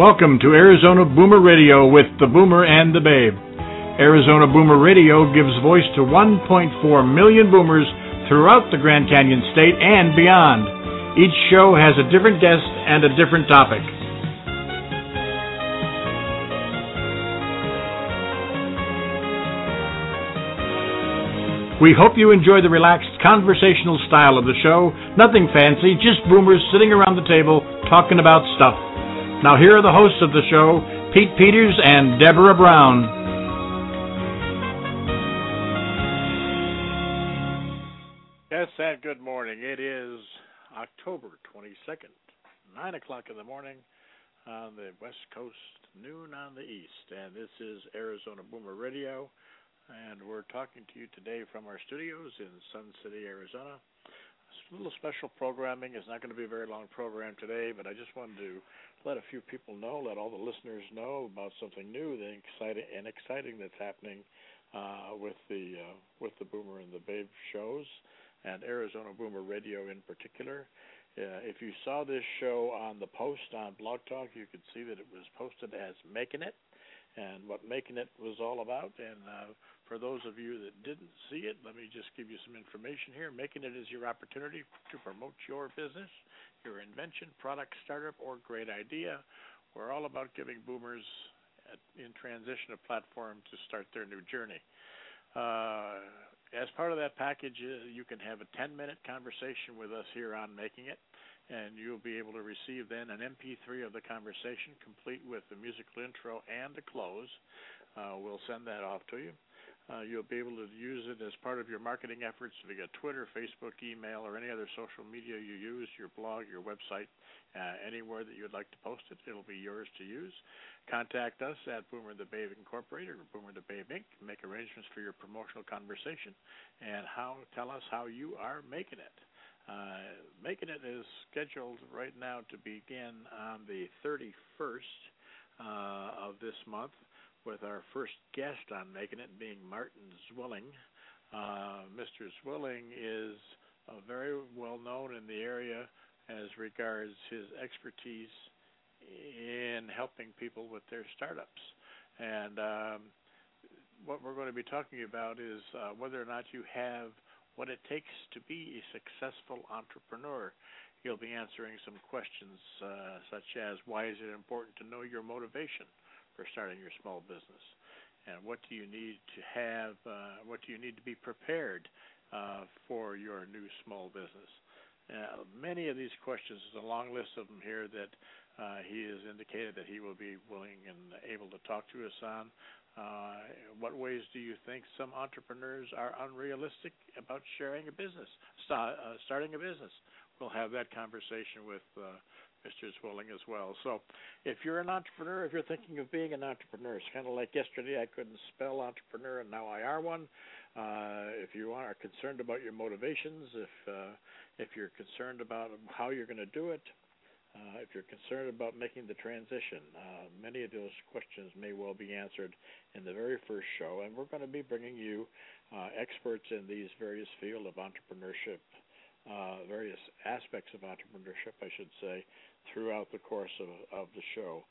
Welcome to Arizona Boomer Radio with the Boomer and the Babe. Arizona Boomer Radio gives voice to 1.4 million boomers throughout the Grand Canyon State and beyond. Each show has a different guest and a different topic. We hope you enjoy the relaxed conversational style of the show. Nothing fancy, just boomers sitting around the table talking about stuff. Now, here are the hosts of the show, Pete Peters and Deborah Brown. Yes, and good morning. It is October 22nd, 9 o'clock in the morning on the West Coast, noon on the East. And this is Arizona Boomer Radio. And we're talking to you today from our studios in Sun City, Arizona a little special programming. It's not going to be a very long program today, but I just wanted to let a few people know, let all the listeners know about something new and exciting and exciting that's happening uh, with the uh, with the Boomer and the Babe shows and Arizona Boomer Radio in particular. Uh, if you saw this show on the post on Blog Talk, you could see that it was posted as Making It and what Making It was all about. And uh, for those of you that didn't see it, let me just give you some information here. Making It is your opportunity to promote your business, your invention, product, startup, or great idea. We're all about giving boomers in transition a platform to start their new journey. Uh, as part of that package, uh, you can have a 10 minute conversation with us here on Making It and you'll be able to receive then an MP3 of the conversation complete with the musical intro and the close. Uh, we'll send that off to you. Uh, you'll be able to use it as part of your marketing efforts via Twitter, Facebook, email, or any other social media you use, your blog, your website, uh, anywhere that you'd like to post it. It'll be yours to use. Contact us at Boomer the Babe Incorporated or Boomer the Babe Inc. Make arrangements for your promotional conversation and how tell us how you are making it. Uh, making it is scheduled right now to begin on the 31st uh, of this month, with our first guest on Making It being Martin Zwilling. Uh, Mr. Zwilling is uh, very well known in the area as regards his expertise in helping people with their startups. And um, what we're going to be talking about is uh, whether or not you have what it takes to be a successful entrepreneur. He'll be answering some questions uh, such as why is it important to know your motivation starting your small business, and what do you need to have, uh, what do you need to be prepared uh, for your new small business. Many of these questions, there's a long list of them here that uh, he has indicated that he will be willing and able to talk to us on. Uh, what ways do you think some entrepreneurs are unrealistic about sharing a business, start, uh, starting a business? We'll have that conversation with uh, Mr. Zwilling as well. So, if you're an entrepreneur, if you're thinking of being an entrepreneur, it's kind of like yesterday I couldn't spell entrepreneur and now I are one. Uh, if you are concerned about your motivations, if uh, if you're concerned about how you're going to do it, uh, if you're concerned about making the transition, uh, many of those questions may well be answered in the very first show, and we're going to be bringing you uh, experts in these various fields of entrepreneurship, uh, various aspects of entrepreneurship, I should say, throughout the course of, of the show.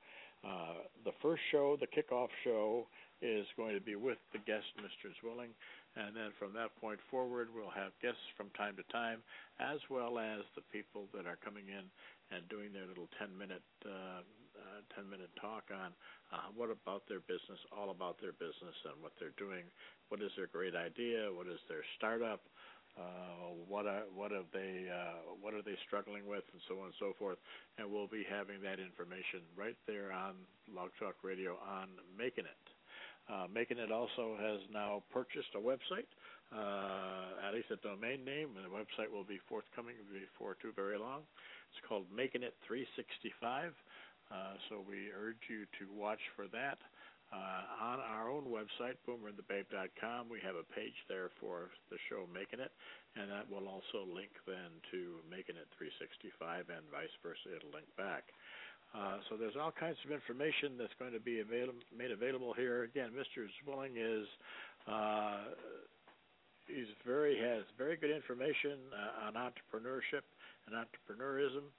Uh, the first show, the kickoff show, is going to be with the guest, Mr. Zwilling, and then from that point forward, we'll have guests from time to time, as well as the people that are coming in and doing their little 10 minute uh, uh, 10 minute talk on uh, what about their business, all about their business and what they're doing. What is their great idea? What is their startup? Uh, what are what have they uh, what are they struggling with, and so on and so forth. And we'll be having that information right there on Blog Talk Radio on Making It. Uh, Making It also has now purchased a website, uh, at least a domain name, and the website will be forthcoming before too very long. It's called Making It 365. Uh, so we urge you to watch for that. Uh, on our own website, boomerandthebabe.com, we have a page there for the show Making It, and that will also link then to Making It 365 and vice versa. It'll link back. Uh, so there's all kinds of information that's going to be avail- made available here. Again, Mr. Zwilling is uh, he's very has very good information uh, on entrepreneurship and entrepreneurism.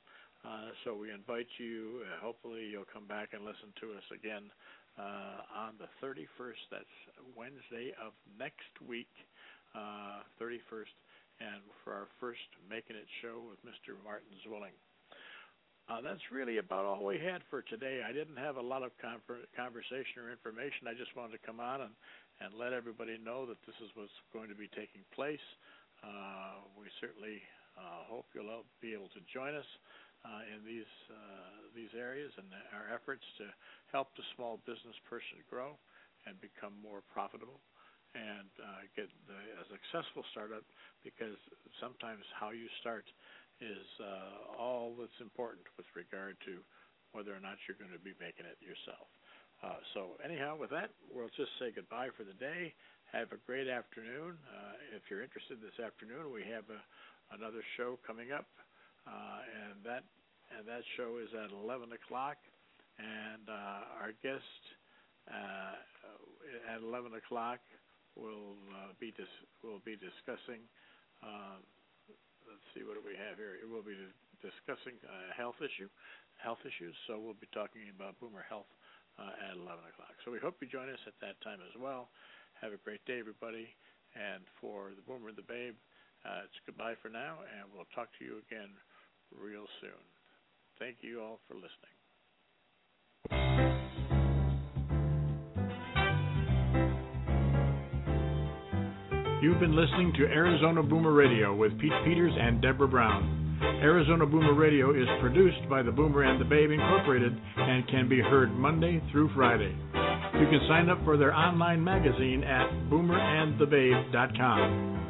Uh, so we invite you. Uh, hopefully, you'll come back and listen to us again uh, on the 31st. That's Wednesday of next week, 31st, and for our first Making It show with Mr. Martin Zwilling. Uh, that's really about all we had for today. I didn't have a lot of conversation or information. I just wanted to come on and, and let everybody know that this is what's going to be taking place. Uh, we certainly uh, hope you'll be able to join us uh, in these uh, these areas and our efforts to help the small business person grow and become more profitable and uh, get the, a successful startup. Because sometimes how you start is uh, all that's important with regard to whether or not you're going to be making it yourself. Uh, so anyhow, with that, we'll just say goodbye for the day. Have a great afternoon. Uh, if you're interested this afternoon, we have a, another show coming up, uh, and that and that show is at 11 o'clock. And uh, our guest uh, at 11 o'clock will uh, be dis- will be discussing let's see, what do we have here? We'll be discussing uh, health issue, health issues. So we'll be talking about Boomer Health uh, at 11 o'clock. So we hope you join us at that time as well. Have a great day, everybody. And for the Boomer and the Babe, uh, it's goodbye for now, and we'll talk to you again real soon. Thank you all for listening. You've been listening to Arizona Boomer Radio with Pete Peters and Deborah Brown. Arizona Boomer Radio is produced by the Boomer and the Babe Incorporated and can be heard Monday through Friday. You can sign up for their online magazine at boomerandthebabe.com.